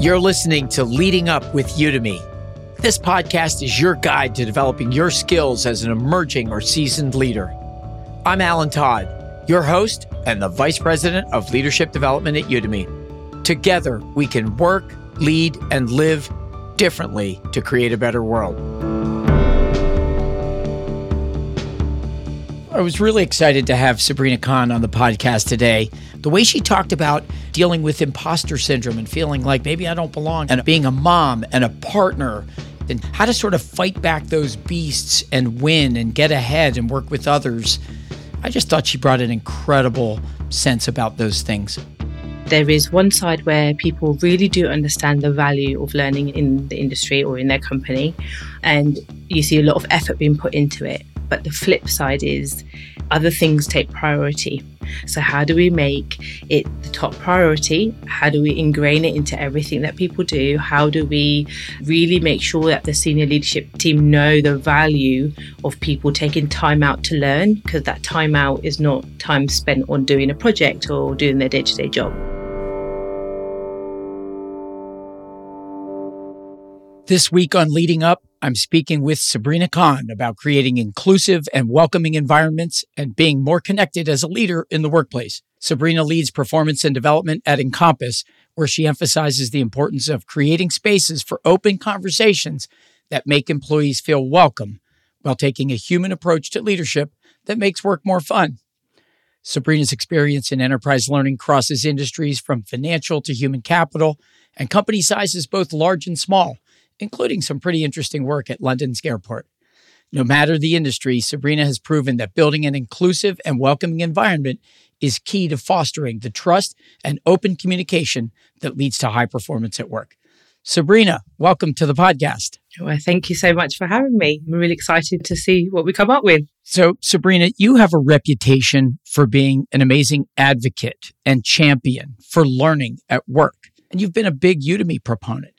You're listening to Leading Up with Udemy. This podcast is your guide to developing your skills as an emerging or seasoned leader. I'm Alan Todd, your host and the Vice President of Leadership Development at Udemy. Together, we can work, lead, and live differently to create a better world. I was really excited to have Sabrina Khan on the podcast today. The way she talked about dealing with imposter syndrome and feeling like maybe I don't belong, and being a mom and a partner, and how to sort of fight back those beasts and win and get ahead and work with others. I just thought she brought an incredible sense about those things. There is one side where people really do understand the value of learning in the industry or in their company, and you see a lot of effort being put into it. But the flip side is other things take priority. So, how do we make it the top priority? How do we ingrain it into everything that people do? How do we really make sure that the senior leadership team know the value of people taking time out to learn? Because that time out is not time spent on doing a project or doing their day to day job. This week on Leading Up, I'm speaking with Sabrina Khan about creating inclusive and welcoming environments and being more connected as a leader in the workplace. Sabrina leads performance and development at Encompass, where she emphasizes the importance of creating spaces for open conversations that make employees feel welcome while taking a human approach to leadership that makes work more fun. Sabrina's experience in enterprise learning crosses industries from financial to human capital and company sizes both large and small including some pretty interesting work at London's airport. No matter the industry, Sabrina has proven that building an inclusive and welcoming environment is key to fostering the trust and open communication that leads to high performance at work. Sabrina, welcome to the podcast. Oh, well, thank you so much for having me. I'm really excited to see what we come up with. So, Sabrina, you have a reputation for being an amazing advocate and champion for learning at work, and you've been a big Udemy proponent.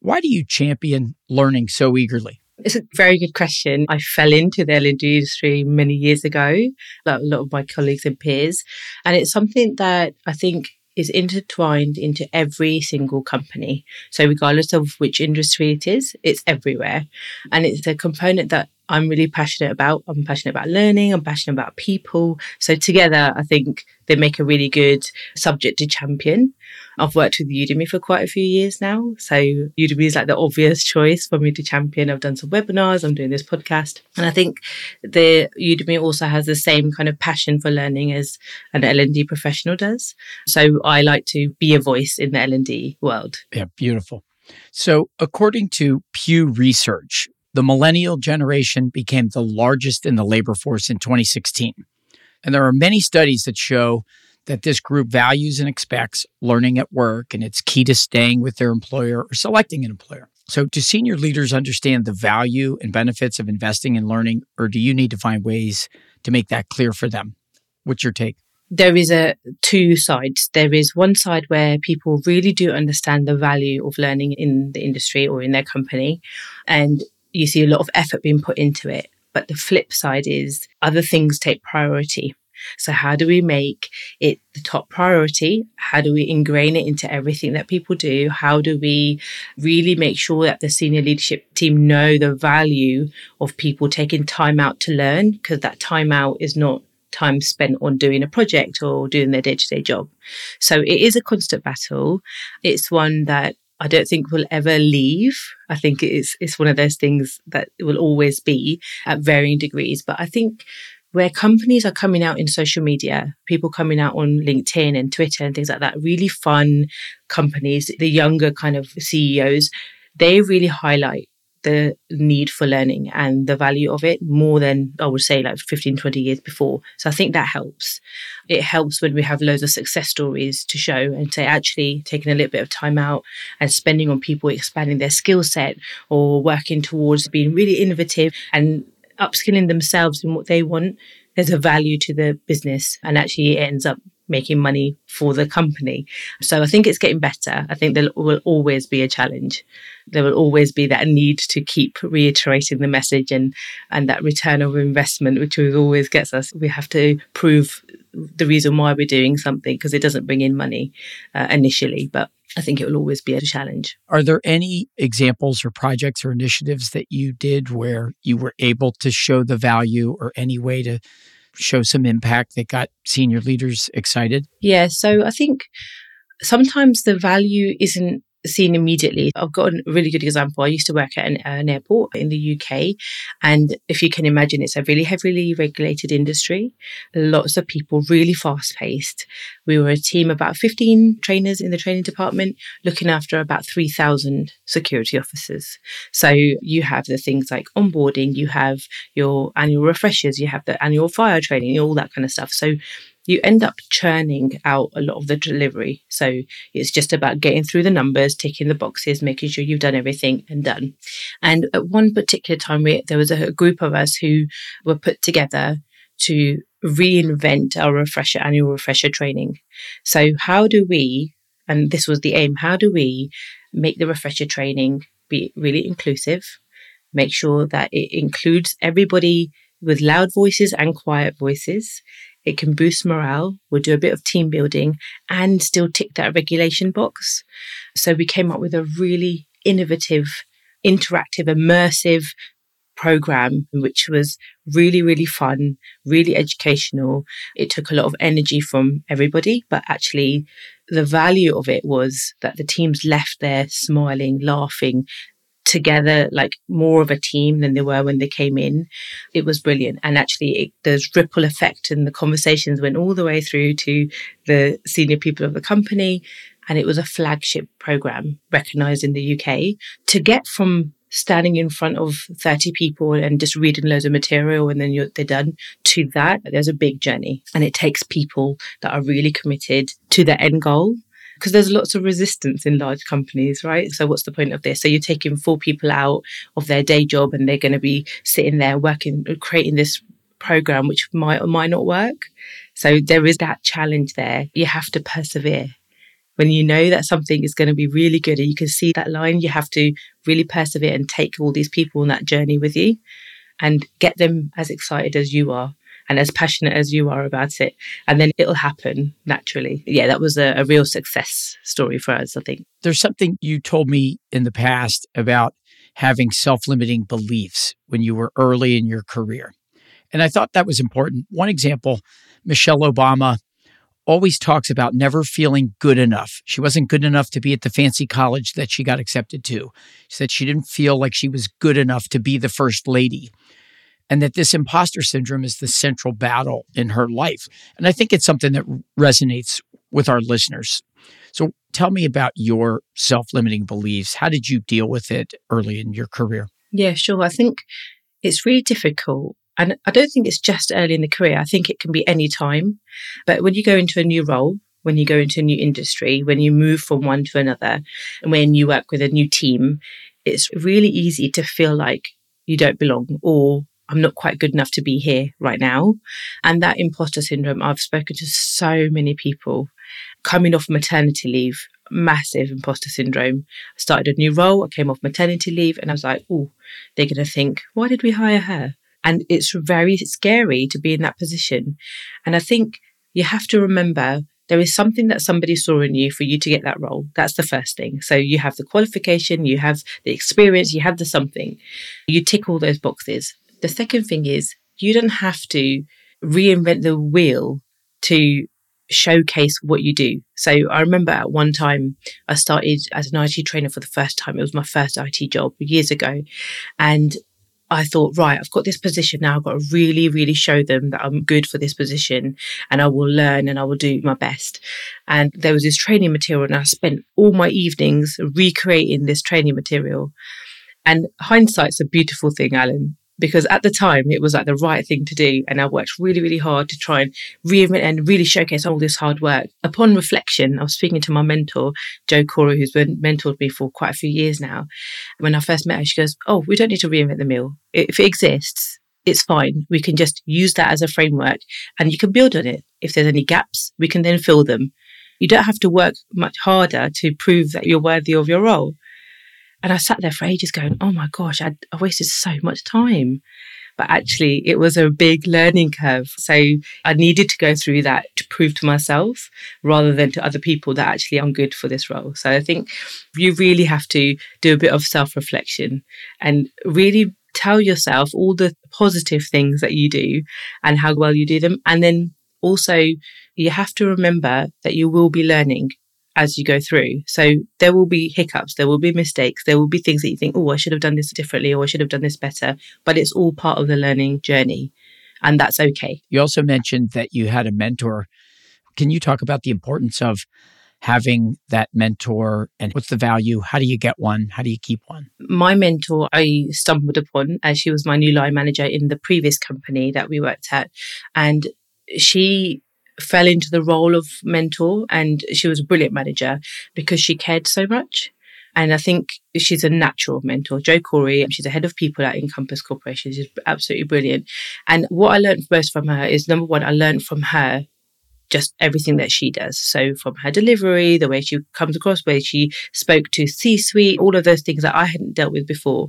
Why do you champion learning so eagerly? It's a very good question. I fell into the L&D industry many years ago, like a lot of my colleagues and peers. And it's something that I think is intertwined into every single company. So, regardless of which industry it is, it's everywhere. And it's a component that I'm really passionate about. I'm passionate about learning, I'm passionate about people. So, together, I think they make a really good subject to champion. I've worked with Udemy for quite a few years now. So Udemy is like the obvious choice for me to champion. I've done some webinars, I'm doing this podcast. And I think the Udemy also has the same kind of passion for learning as an L&D professional does. So I like to be a voice in the L&D world. Yeah, beautiful. So according to Pew Research, the millennial generation became the largest in the labor force in 2016. And there are many studies that show that this group values and expects learning at work and it's key to staying with their employer or selecting an employer. So, do senior leaders understand the value and benefits of investing in learning, or do you need to find ways to make that clear for them? What's your take? There is a two sides. There is one side where people really do understand the value of learning in the industry or in their company, and you see a lot of effort being put into it. But the flip side is other things take priority. So, how do we make it the top priority? How do we ingrain it into everything that people do? How do we really make sure that the senior leadership team know the value of people taking time out to learn? Because that time out is not time spent on doing a project or doing their day to day job. So, it is a constant battle. It's one that I don't think will ever leave. I think it's it's one of those things that will always be at varying degrees. But I think where companies are coming out in social media, people coming out on LinkedIn and Twitter and things like that, really fun companies, the younger kind of CEOs, they really highlight the need for learning and the value of it more than I would say like 15, 20 years before. So I think that helps. It helps when we have loads of success stories to show and say actually taking a little bit of time out and spending on people expanding their skill set or working towards being really innovative and upskilling themselves in what they want, there's a value to the business and actually it ends up making money for the company. So I think it's getting better. I think there will always be a challenge. There will always be that need to keep reiterating the message and, and that return of investment, which always gets us. We have to prove the reason why we're doing something because it doesn't bring in money uh, initially, but I think it will always be a challenge. Are there any examples or projects or initiatives that you did where you were able to show the value or any way to show some impact that got senior leaders excited? Yeah, so I think sometimes the value isn't seen immediately. I've got a really good example. I used to work at an, uh, an, airport in the UK. And if you can imagine, it's a really heavily regulated industry. Lots of people, really fast paced. We were a team about 15 trainers in the training department, looking after about 3,000 security officers. So you have the things like onboarding, you have your annual refreshers, you have the annual fire training, all that kind of stuff. So you end up churning out a lot of the delivery. So it's just about getting through the numbers, ticking the boxes, making sure you've done everything and done. And at one particular time, we, there was a group of us who were put together to reinvent our refresher annual refresher training. So how do we, and this was the aim, how do we make the refresher training be really inclusive? Make sure that it includes everybody with loud voices and quiet voices. It can boost morale. We'll do a bit of team building and still tick that regulation box. So we came up with a really innovative, interactive, immersive program, which was really, really fun, really educational. It took a lot of energy from everybody, but actually the value of it was that the teams left there smiling, laughing, together like more of a team than they were when they came in. It was brilliant. And actually, it, there's ripple effect, and the conversations went all the way through to the senior people of the company. And it was a flagship program recognized in the UK to get from standing in front of 30 people and just reading loads of material and then they're done to that there's a big journey and it takes people that are really committed to the end goal because there's lots of resistance in large companies, right? So what's the point of this? So you're taking four people out of their day job and they're going to be sitting there working, creating this program which might or might not work. So there is that challenge there. You have to persevere. When you know that something is going to be really good and you can see that line, you have to really persevere and take all these people on that journey with you and get them as excited as you are and as passionate as you are about it. And then it'll happen naturally. Yeah, that was a, a real success story for us, I think. There's something you told me in the past about having self limiting beliefs when you were early in your career. And I thought that was important. One example Michelle Obama always talks about never feeling good enough. She wasn't good enough to be at the fancy college that she got accepted to. She said she didn't feel like she was good enough to be the first lady and that this imposter syndrome is the central battle in her life. And I think it's something that resonates with our listeners. So tell me about your self limiting beliefs. How did you deal with it early in your career? Yeah, sure. I think it's really difficult. And I don't think it's just early in the career. I think it can be any time. But when you go into a new role, when you go into a new industry, when you move from one to another, and when you work with a new team, it's really easy to feel like you don't belong or I'm not quite good enough to be here right now. And that imposter syndrome, I've spoken to so many people coming off maternity leave, massive imposter syndrome. I started a new role, I came off maternity leave, and I was like, oh, they're going to think, why did we hire her? And it's very scary to be in that position. And I think you have to remember there is something that somebody saw in you for you to get that role. That's the first thing. So you have the qualification, you have the experience, you have the something. You tick all those boxes. The second thing is you don't have to reinvent the wheel to showcase what you do. So I remember at one time I started as an IT trainer for the first time. It was my first IT job years ago. And I thought, right, I've got this position now. I've got to really, really show them that I'm good for this position and I will learn and I will do my best. And there was this training material and I spent all my evenings recreating this training material. And hindsight's a beautiful thing, Alan because at the time it was like the right thing to do. And I worked really, really hard to try and reinvent and really showcase all this hard work. Upon reflection, I was speaking to my mentor, Joe Cora, who's been mentored me for quite a few years now. When I first met her, she goes, Oh, we don't need to reinvent the meal. If it exists, it's fine. We can just use that as a framework and you can build on it. If there's any gaps, we can then fill them. You don't have to work much harder to prove that you're worthy of your role. And I sat there for ages going, oh my gosh, I, I wasted so much time. but actually it was a big learning curve. So I needed to go through that to prove to myself rather than to other people that actually I'm good for this role. So I think you really have to do a bit of self reflection and really tell yourself all the positive things that you do and how well you do them. And then also you have to remember that you will be learning as you go through. So there will be hiccups, there will be mistakes, there will be things that you think, oh, I should have done this differently or I should have done this better. But it's all part of the learning journey. And that's okay. You also mentioned that you had a mentor. Can you talk about the importance of having that mentor and what's the value? How do you get one? How do you keep one? My mentor, I stumbled upon as she was my new line manager in the previous company that we worked at. And she fell into the role of mentor and she was a brilliant manager because she cared so much. And I think she's a natural mentor. Jo Corey, she's the head of people at Encompass Corporation. She's absolutely brilliant. And what I learned most from her is number one, I learned from her just everything that she does. So from her delivery, the way she comes across, where she spoke to C-suite, all of those things that I hadn't dealt with before.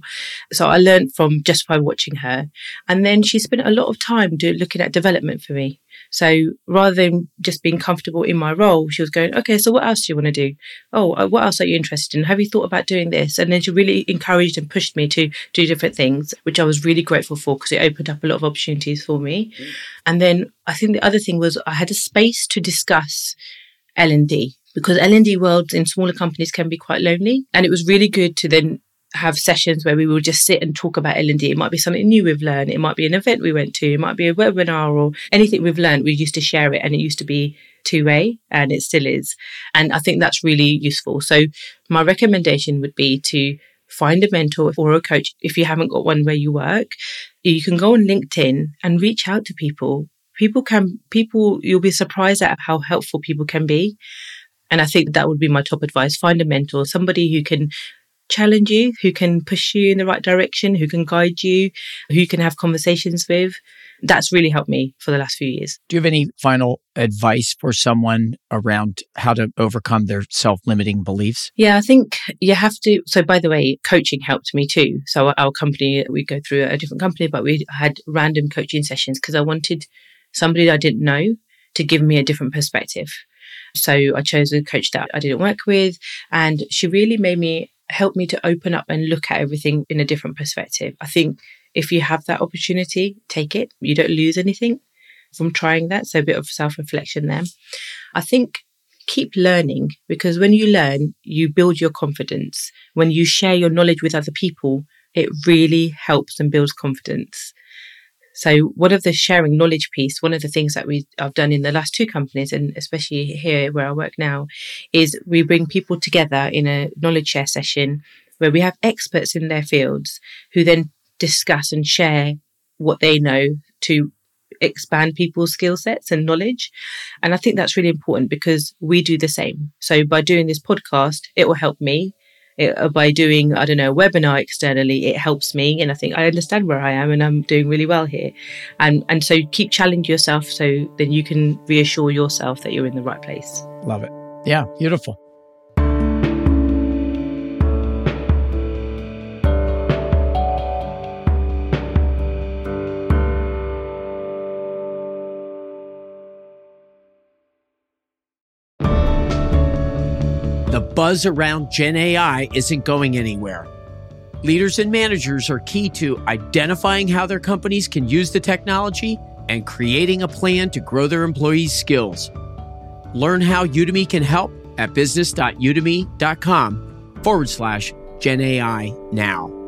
So I learned from just by watching her. And then she spent a lot of time do, looking at development for me. So rather than just being comfortable in my role, she was going, okay, so what else do you want to do? Oh, uh, what else are you interested in? Have you thought about doing this? And then she really encouraged and pushed me to do different things, which I was really grateful for because it opened up a lot of opportunities for me. Mm. And then I think the other thing was I had a space to discuss L&D because L&D worlds in smaller companies can be quite lonely. And it was really good to then have sessions where we will just sit and talk about L&D. It might be something new we've learned. It might be an event we went to. It might be a webinar or anything we've learned. We used to share it and it used to be two way and it still is. And I think that's really useful. So my recommendation would be to find a mentor or a coach if you haven't got one where you work. You can go on LinkedIn and reach out to people. People can, people, you'll be surprised at how helpful people can be. And I think that would be my top advice. Find a mentor, somebody who can challenge you, who can push you in the right direction, who can guide you, who you can have conversations with. That's really helped me for the last few years. Do you have any final advice for someone around how to overcome their self limiting beliefs? Yeah, I think you have to. So, by the way, coaching helped me too. So, our company, we go through a different company, but we had random coaching sessions because I wanted somebody that I didn't know to give me a different perspective. So I chose a coach that I didn't work with, and she really made me help me to open up and look at everything in a different perspective. I think if you have that opportunity, take it. You don't lose anything from trying that. So a bit of self reflection there. I think keep learning because when you learn, you build your confidence. When you share your knowledge with other people, it really helps and builds confidence. So one of the sharing knowledge piece, one of the things that we I've done in the last two companies, and especially here where I work now, is we bring people together in a knowledge share session where we have experts in their fields who then discuss and share what they know to expand people's skill sets and knowledge. And I think that's really important because we do the same. So by doing this podcast, it will help me it, uh, by doing, I don't know, a webinar externally, it helps me. And I think I understand where I am and I'm doing really well here. And, and so keep challenging yourself so then you can reassure yourself that you're in the right place. Love it. Yeah, beautiful. Buzz around Gen AI isn't going anywhere. Leaders and managers are key to identifying how their companies can use the technology and creating a plan to grow their employees' skills. Learn how Udemy can help at business.udemy.com forward slash Gen AI now.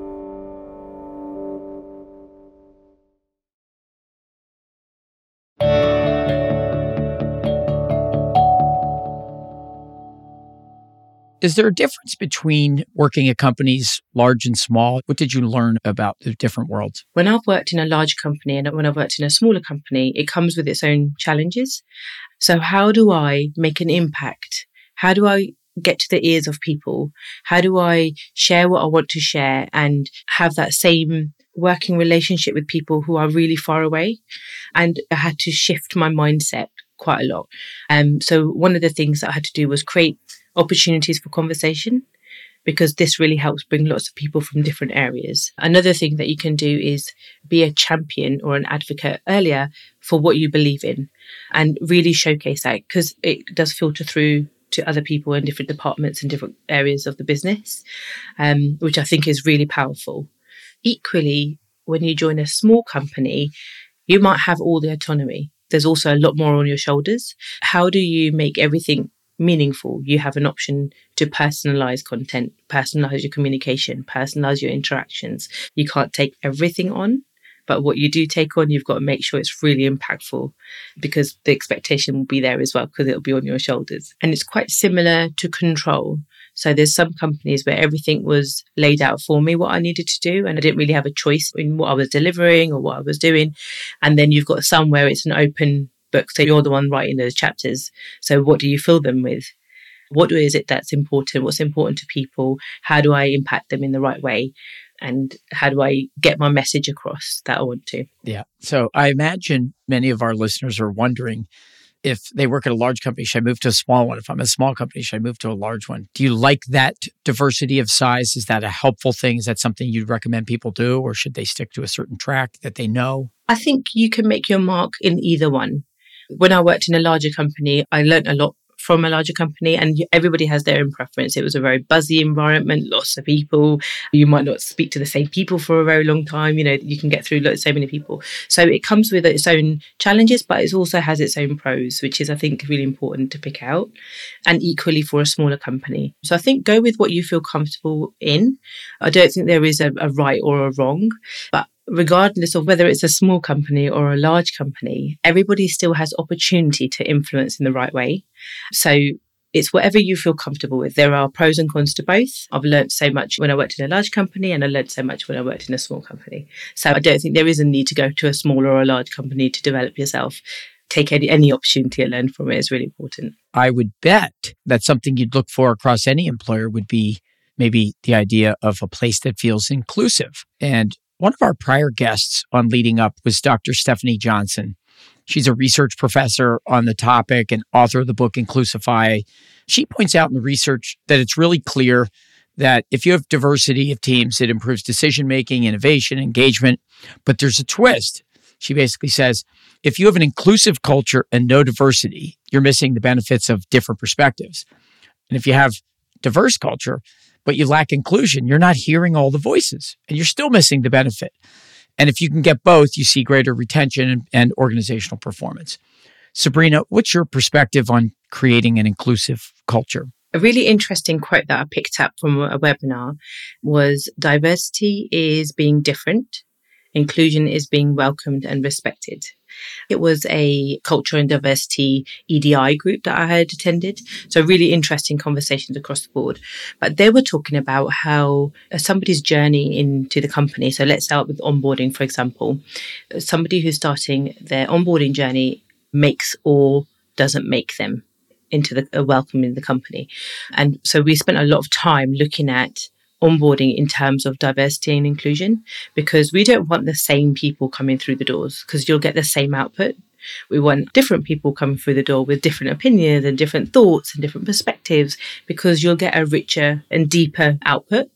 Is there a difference between working at companies large and small? What did you learn about the different worlds? When I've worked in a large company and when I've worked in a smaller company, it comes with its own challenges. So, how do I make an impact? How do I get to the ears of people? How do I share what I want to share and have that same working relationship with people who are really far away? And I had to shift my mindset quite a lot. Um, so one of the things that I had to do was create opportunities for conversation. because this really helps bring lots of people from different areas. Another thing that you can do is be a champion or an advocate earlier for what you believe in and really showcase that because it does filter through to other people in different departments and different areas of the business, um, which I think is really powerful. Equally, when you join a small company, you might have all the autonomy. There's also a lot more on your shoulders. How do you make everything meaningful? You have an option to personalize content, personalize your communication, personalize your interactions. You can't take everything on. But what you do take on, you've got to make sure it's really impactful because the expectation will be there as well because it'll be on your shoulders. And it's quite similar to control. So there's some companies where everything was laid out for me what I needed to do and I didn't really have a choice in what I was delivering or what I was doing. And then you've got some where it's an open book. So you're the one writing those chapters. So what do you fill them with? What is it that's important? What's important to people? How do I impact them in the right way? and how do I get my message across that I want to? Yeah. So I imagine many of our listeners are wondering if they work at a large company, should I move to a small one? If I'm a small company, should I move to a large one? Do you like that diversity of size? Is that a helpful thing? Is that something you'd recommend people do, or should they stick to a certain track that they know? I think you can make your mark in either one. When I worked in a larger company, I learned a lot from a larger company and everybody has their own preference. It was a very buzzy environment, lots of people. You might not speak to the same people for a very long time. You know, you can get through so many people. So it comes with its own challenges, but it also has its own pros, which is, I think, really important to pick out. And equally for a smaller company. So I think go with what you feel comfortable in. I don't think there is a, a right or a wrong, but regardless of whether it's a small company or a large company, everybody still has opportunity to influence in the right way. So it's whatever you feel comfortable with. There are pros and cons to both. I've learned so much when I worked in a large company and I learned so much when I worked in a small company. So I don't think there is a need to go to a small or a large company to develop yourself. Take any, any opportunity to learn from it is really important. I would bet that something you'd look for across any employer would be maybe the idea of a place that feels inclusive. And one of our prior guests on Leading Up was Dr. Stephanie Johnson. She's a research professor on the topic and author of the book Inclusify. She points out in the research that it's really clear that if you have diversity of teams, it improves decision making, innovation, engagement. But there's a twist. She basically says if you have an inclusive culture and no diversity, you're missing the benefits of different perspectives. And if you have diverse culture, but you lack inclusion, you're not hearing all the voices and you're still missing the benefit. And if you can get both, you see greater retention and, and organizational performance. Sabrina, what's your perspective on creating an inclusive culture? A really interesting quote that I picked up from a webinar was diversity is being different, inclusion is being welcomed and respected. It was a culture and diversity EDI group that I had attended. So really interesting conversations across the board. But they were talking about how somebody's journey into the company. So let's start with onboarding, for example. Somebody who's starting their onboarding journey makes or doesn't make them into the uh, welcome in the company. And so we spent a lot of time looking at onboarding in terms of diversity and inclusion because we don't want the same people coming through the doors because you'll get the same output. We want different people coming through the door with different opinions and different thoughts and different perspectives because you'll get a richer and deeper output.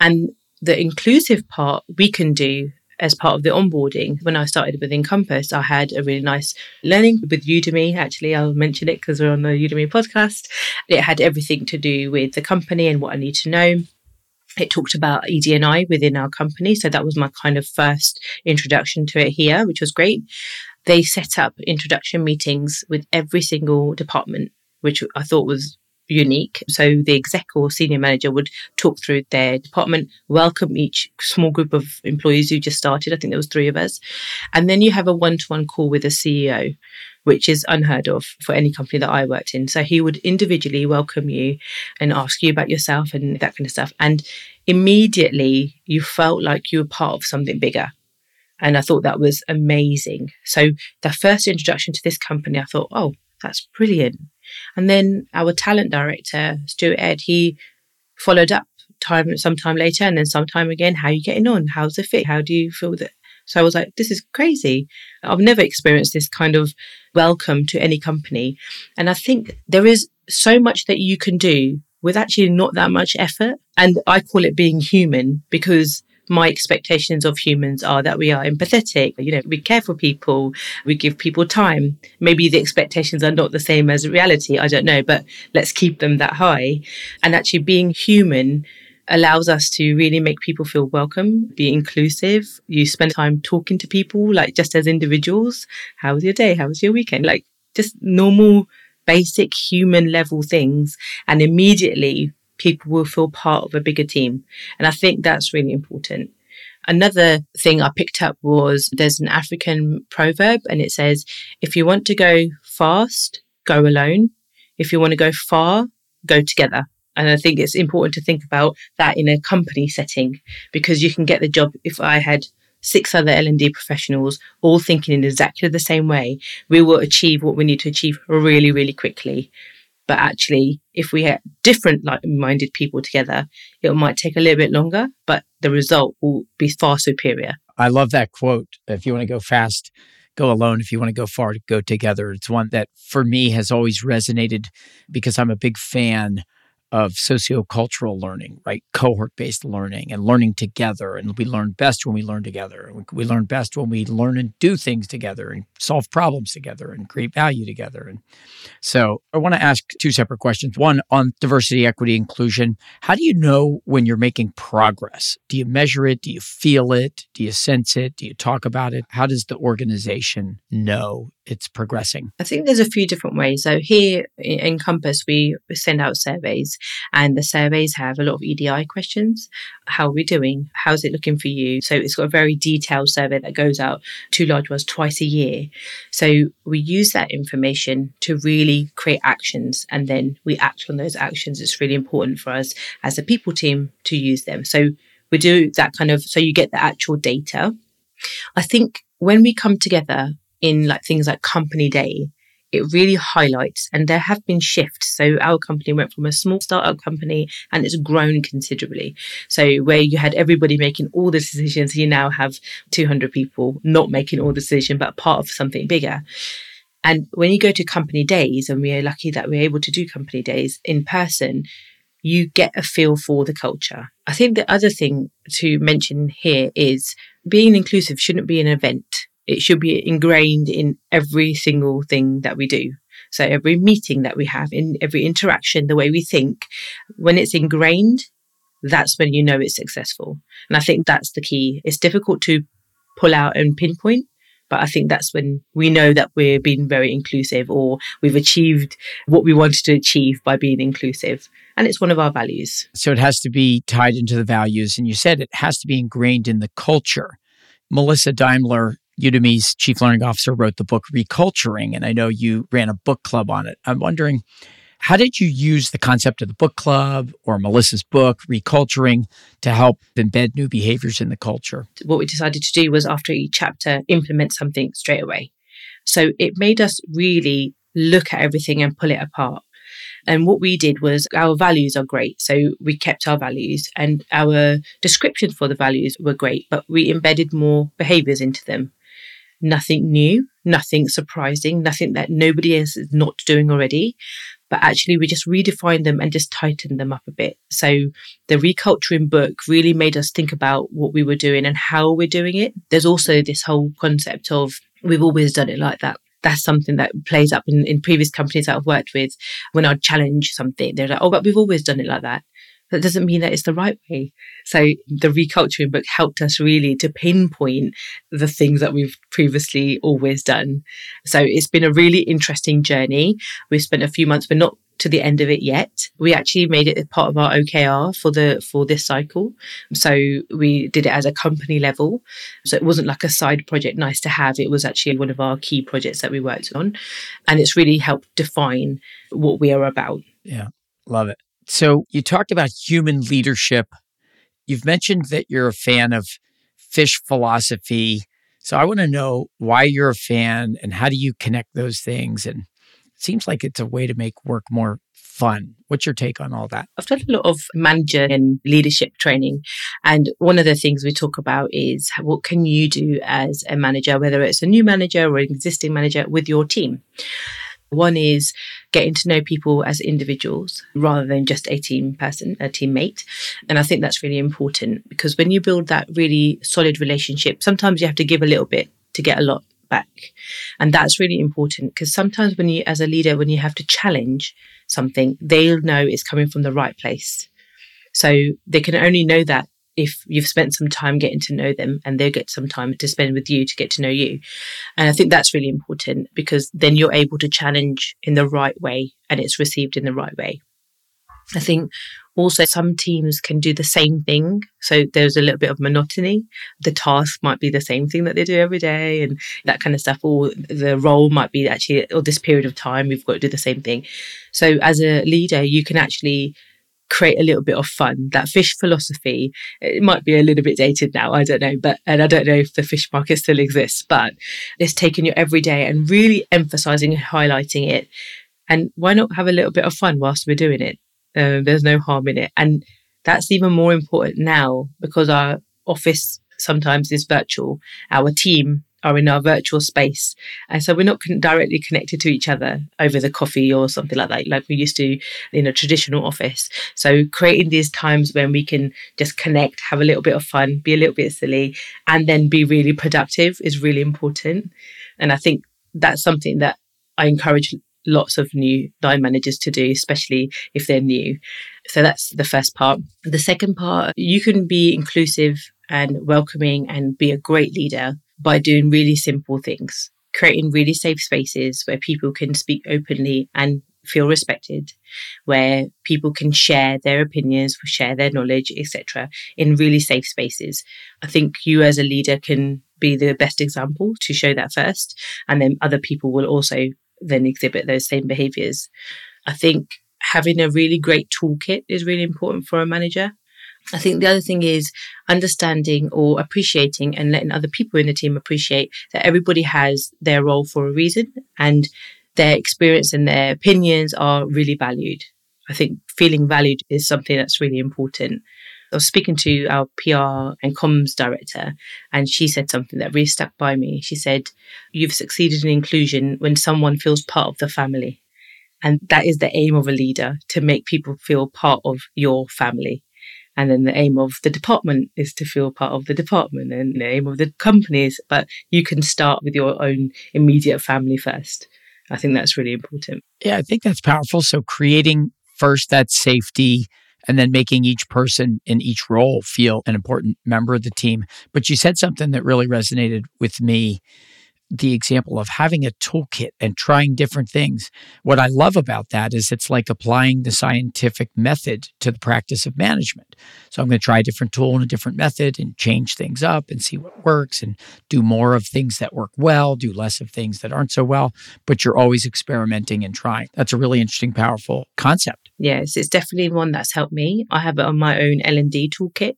And the inclusive part we can do as part of the onboarding. When I started with Encompass, I had a really nice learning with Udemy. Actually, I'll mention it because we're on the Udemy podcast. It had everything to do with the company and what I need to know. It talked about ED&I within our company. So that was my kind of first introduction to it here, which was great. They set up introduction meetings with every single department, which I thought was unique. So the exec or senior manager would talk through their department, welcome each small group of employees who just started. I think there was three of us. And then you have a one-to-one call with the CEO, which is unheard of for any company that I worked in. So he would individually welcome you and ask you about yourself and that kind of stuff. And immediately you felt like you were part of something bigger. And I thought that was amazing. So the first introduction to this company, I thought, oh, that's brilliant. And then our talent director, Stuart Ed, he followed up time sometime later and then sometime again, how are you getting on? How's the fit? How do you feel that? So I was like, this is crazy. I've never experienced this kind of welcome to any company. And I think there is so much that you can do with actually not that much effort. And I call it being human because my expectations of humans are that we are empathetic, you know, we care for people, we give people time. Maybe the expectations are not the same as reality, I don't know, but let's keep them that high. And actually being human allows us to really make people feel welcome, be inclusive. You spend time talking to people, like just as individuals. How was your day? How was your weekend? Like just normal, basic human level things. And immediately people will feel part of a bigger team. And I think that's really important. Another thing I picked up was there's an African proverb and it says, if you want to go fast, go alone. If you want to go far, go together. And I think it's important to think about that in a company setting because you can get the job. If I had six other L&D professionals all thinking in exactly the same way, we will achieve what we need to achieve really, really quickly. But actually, if we have different like-minded people together, it might take a little bit longer, but the result will be far superior. I love that quote. If you want to go fast, go alone. If you want to go far, go together. It's one that for me has always resonated because I'm a big fan of sociocultural learning, right? Cohort based learning and learning together. And we learn best when we learn together. We learn best when we learn and do things together and solve problems together and create value together. And so I want to ask two separate questions. One on diversity, equity, inclusion. How do you know when you're making progress? Do you measure it? Do you feel it? Do you sense it? Do you talk about it? How does the organization know it's progressing? I think there's a few different ways. So here in Encompass, we send out surveys and the surveys have a lot of EDI questions. How are we doing? How's it looking for you? So it's got a very detailed survey that goes out to large ones twice a year. So we use that information to really create actions and then we act on those actions. It's really important for us as a people team to use them. So we do that kind of, so you get the actual data. I think when we come together in like things like company day, it really highlights and there have been shifts. So our company went from a small startup company and it's grown considerably. So where you had everybody making all the decisions, you now have 200 people not making all the decisions, but part of something bigger. And when you go to company days, and we are lucky that we're able to do company days in person, you get a feel for the culture. I think the other thing to mention here is being inclusive shouldn't be an event it should be ingrained in every single thing that we do. So every meeting that we have, in every interaction, the way we think, when it's ingrained, that's when you know it's successful. And I think that's the key. It's difficult to pull out and pinpoint, but I think that's when we know that we're being very inclusive or we've achieved what we wanted to achieve by being inclusive. And it's one of our values. So it has to be tied into the values. And you said it has to be ingrained in the culture. Melissa Daimler Udemy's chief learning officer wrote the book Reculturing, and I know you ran a book club on it. I'm wondering, how did you use the concept of the book club or Melissa's book, Reculturing, to help embed new behaviors in the culture? What we decided to do was after each chapter, implement something straight away. So it made us really look at everything and pull it apart. And what we did was our values are great. So we kept our values and our descriptions for the values were great, but we embedded more behaviors into them nothing new, nothing surprising, nothing that nobody else is not doing already. But actually, we just redefined them and just tightened them up a bit. So the reculturing book really made us think about what we were doing and how we're doing it. There's also this whole concept of we've always done it like that that's something that plays up in, in previous companies that I've worked with. When I challenge something, they're like, oh, but we've always done it like that that doesn't mean that it's the right way. So the reculturing book helped us really to pinpoint the things that we've previously always done. So it's been a really interesting journey. We've spent a few months, but not to the end of it yet. We actually made it a part of our OKR for the for this cycle. So we did it as a company level. So it wasn't like a side project nice to have. It was actually one of our key projects that we worked on. And it's really helped define what we are about. Yeah. Love it. So you talked about human leadership. You've mentioned that you're a fan of fish philosophy. So I want to know why you're a fan and how do you connect those things? And it seems like it's a way to make work more fun. What's your take on all that? I've done a lot of manager and leadership training. And one of the things we talk about is what can you do as a manager, whether it's a new manager or an existing manager with your team? One is getting to know people as individuals rather than just a team person, a teammate. And I think that's really important because when you build that really solid relationship, sometimes you have to give a little bit to get a lot back. And that's really important because sometimes when you, as a leader, when you have to challenge something, they'll know it's coming from the right place. So they can only know that if you've spent some time getting to know them and they'll get some time to spend with you to get to know you. And I think that's really important because then you're able to challenge in the right way and it's received in the right way. I think also some teams can do the same thing. So there's a little bit of monotony. The task might be the same thing that they do every day and that kind of stuff. Or the role might be actually, or this period of time, we've got to do the same thing. So as a leader, you can actually create a little bit of fun. That fish philosophy, it might be a little bit dated now, I don't know, but and I don't know if the fish market still exists, but it's taking your everyday and really emphasizing and highlighting it. And why not have a little bit of fun whilst we're doing it? Uh, there's no harm in it. And that's even more important now because our office sometimes is virtual. Our team are in our virtual space. And so we're not con- directly connected to each other over the coffee or something like that, like we used to in a traditional office. So creating these times when we can just connect, have a little bit of fun, be a little bit silly, and then be really productive is really important. And I think that's something that I encourage lots of new line managers to do, especially if they're new. So that's the first part. The second part, you can be inclusive and welcoming and be a great leader by doing really simple things, creating really safe spaces where people can speak openly and feel respected, where people can share their opinions, share their knowledge, etc., in really safe spaces. I think you as a leader can be the best example to show that first, and then other people will also then exhibit those same behaviors. I think having a really great toolkit is really important for a manager. I think the other thing is understanding or appreciating and letting other people in the team appreciate that everybody has their role for a reason and their experience and their opinions are really valued. I think feeling valued is something that's really important. I was speaking to our PR and comms director, and she said something that really stuck by me. She said, You've succeeded in inclusion when someone feels part of the family. And that is the aim of a leader to make people feel part of your family. And then the aim of the department is to feel part of the department and the aim of the companies. But you can start with your own immediate family first. I think that's really important. Yeah, I think that's powerful. So creating first that safety and then making each person in each role feel an important member of the team. But you said something that really resonated with me the example of having a toolkit and trying different things. What I love about that is it's like applying the scientific method to the practice of management. So I'm going to try a different tool and a different method and change things up and see what works and do more of things that work well, do less of things that aren't so well, but you're always experimenting and trying. That's a really interesting, powerful concept. Yes, it's definitely one that's helped me. I have it on my own L&D toolkit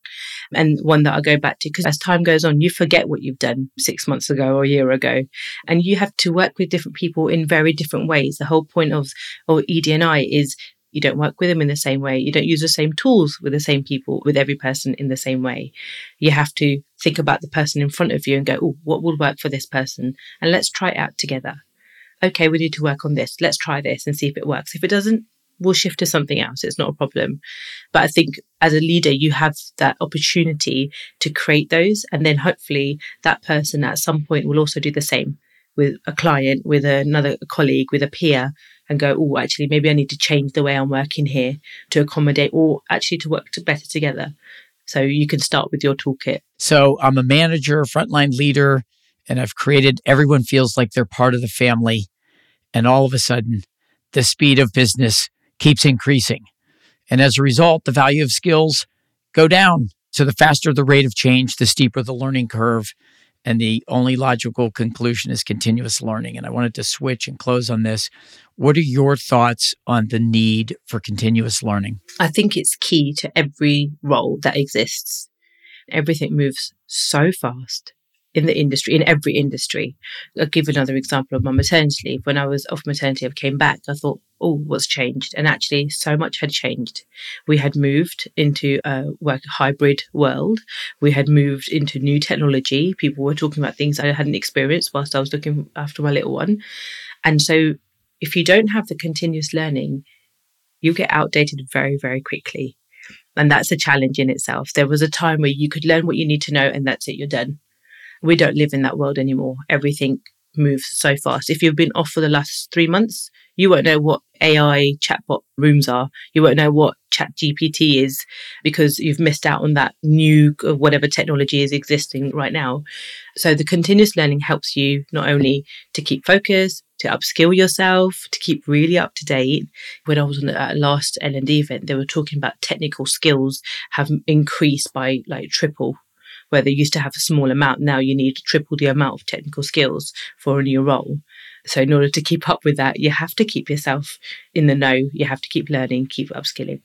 and one that I go back to because as time goes on, you forget what you've done six months ago or a year ago and you have to work with different people in very different ways. The whole point of, or ED&I is you don't work with them in the same way. You don't use the same tools with the same people, with every person in the same way. You have to think about the person in front of you and go, oh, what will work for this person? And let's try it out together. Okay, we need to work on this. Let's try this and see if it works. If it doesn't, we'll shift to something else. It's not a problem. But I think as a leader, you have that opportunity to create those. And then hopefully that person at some point will also do the same with a client, with another colleague, with a peer and go, oh, actually, maybe I need to change the way I'm working here to accommodate or actually to work to better together. So you can start with your toolkit. So I'm a manager, frontline leader, and I've created everyone feels like they're part of the family. And all of a sudden, the speed of business keeps increasing. And as a result, the value of skills go down. So the faster the rate of change, the steeper the learning curve. And the only logical conclusion is continuous learning. And I wanted to switch and close on this. What are your thoughts on the need for continuous learning? I think it's key to every role that exists. Everything moves so fast in the industry, in every industry. I'll give another example of my maternity leave. When I was off maternity, I came back. I thought, oh, what's changed? And actually, so much had changed. We had moved into a work hybrid world. We had moved into new technology. People were talking about things I hadn't experienced whilst I was looking after my little one. And so if you don't have the continuous learning, you get outdated very, very quickly. And that's a challenge in itself. There was a time where you could learn what you need to know and that's it, you're done. We don't live in that world anymore. Everything moves so fast. If you've been off for the last three months, you won't know what AI chatbot rooms are. You won't know what ChatGPT is because you've missed out on that new uh, whatever technology is existing right now. So the continuous learning helps you not only to keep focus, to upskill yourself, to keep really up to date. When I was on the last L&D event, they were talking about technical skills have increased by like triple where they used to have a small amount. Now you need triple the amount of technical skills for a new role. So in order to keep up with that, you have to keep yourself in the know. You have to keep learning, keep upskilling.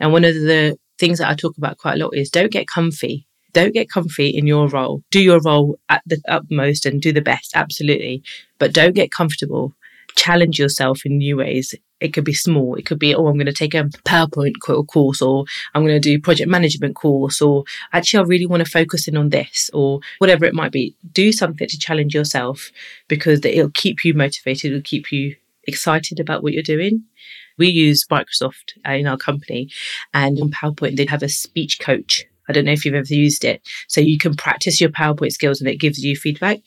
And one of the things that I talk about quite a lot is don't get comfy. Don't get comfy in your role. Do your role at the utmost and do the best, absolutely. But don't get comfortable. Challenge yourself in new ways it could be small. It could be, oh, I'm going to take a PowerPoint course or I'm going to do project management course or actually I really want to focus in on this or whatever it might be. Do something to challenge yourself because it'll keep you motivated. It'll keep you excited about what you're doing. We use Microsoft uh, in our company and on PowerPoint, they have a speech coach I don't know if you've ever used it. So you can practice your PowerPoint skills and it gives you feedback.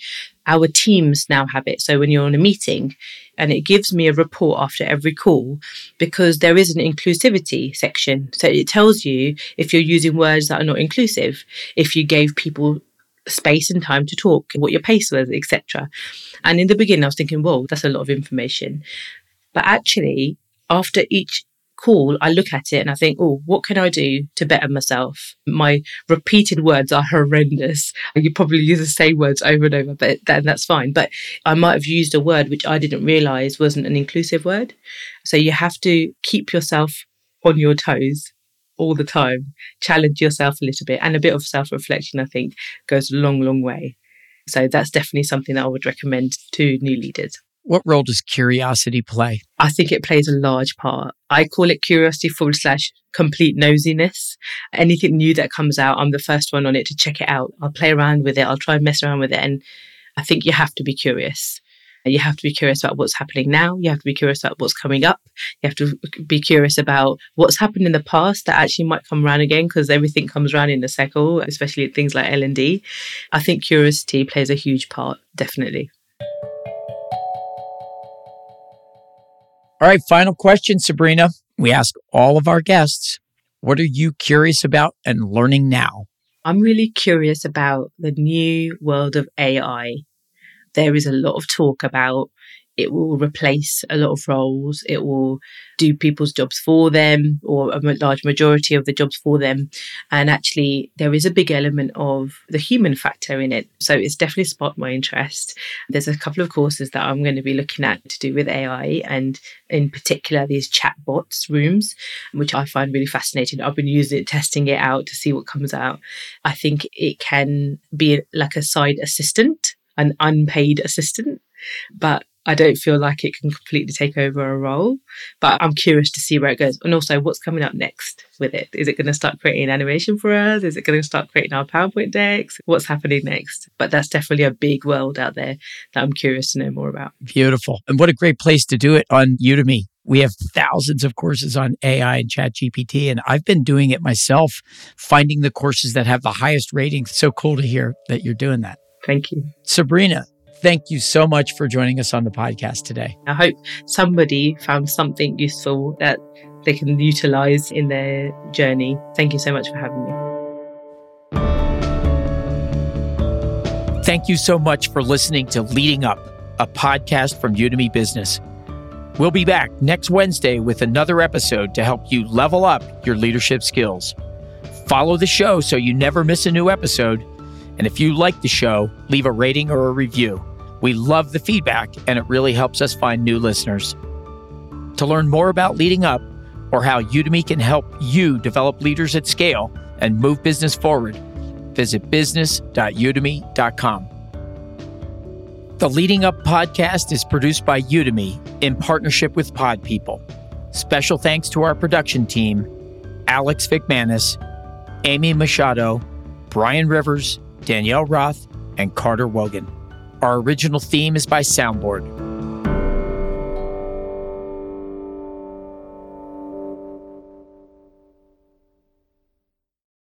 Our teams now have it. So when you're on a meeting and it gives me a report after every call because there is an inclusivity section. So it tells you if you're using words that are not inclusive, if you gave people space and time to talk, what your pace was, etc. And in the beginning, I was thinking, whoa, that's a lot of information. But actually, after each call, I look at it and I think, oh, what can I do to better myself? My repeated words are horrendous. You probably use the same words over and over, but then that's fine. But I might have used a word which I didn't realize wasn't an inclusive word. So you have to keep yourself on your toes all the time, challenge yourself a little bit, and a bit of self reflection, I think, goes a long, long way. So that's definitely something that I would recommend to new leaders. What role does curiosity play? I think it plays a large part. I call it curiosity forward slash complete nosiness. Anything new that comes out, I'm the first one on it to check it out. I'll play around with it. I'll try and mess around with it. And I think you have to be curious. You have to be curious about what's happening now. You have to be curious about what's coming up. You have to be curious about what's happened in the past that actually might come around again because everything comes around in a cycle, especially things like L&D. I think curiosity plays a huge part, definitely. All right, final question, Sabrina. We ask all of our guests, what are you curious about and learning now? I'm really curious about the new world of AI. There is a lot of talk about it will replace a lot of roles. It will do people's jobs for them or a large majority of the jobs for them. And actually, there is a big element of the human factor in it. So it's definitely sparked my interest. There's a couple of courses that I'm going to be looking at to do with AI and in particular these chatbots rooms, which I find really fascinating. I've been using it, testing it out to see what comes out. I think it can be like a side assistant an unpaid assistant, but I don't feel like it can completely take over a role, but I'm curious to see where it goes. And also, what's coming up next with it? Is it going to start creating animation for us? Is it going to start creating our PowerPoint decks? What's happening next? But that's definitely a big world out there that I'm curious to know more about. Beautiful. And what a great place to do it on Udemy. We have thousands of courses on AI and ChatGPT, and I've been doing it myself, finding the courses that have the highest ratings. So cool to hear that you're doing that. Thank you. Sabrina, thank you so much for joining us on the podcast today. I hope somebody found something useful that they can utilize in their journey. Thank you so much for having me. Thank you so much for listening to Leading Up, a podcast from Udemy Business. We'll be back next Wednesday with another episode to help you level up your leadership skills. Follow the show so you never miss a new episode and if you like the show, leave a rating or a review. We love the feedback, and it really helps us find new listeners. To learn more about leading up or how Udemy can help you develop leaders at scale and move business forward, visit business.udemy.com. The Leading Up podcast is produced by Udemy in partnership with Pod People. Special thanks to our production team Alex McManus, Amy Machado, Brian Rivers, Danielle Roth, and Carter Wogan. Our original theme is by Soundboard.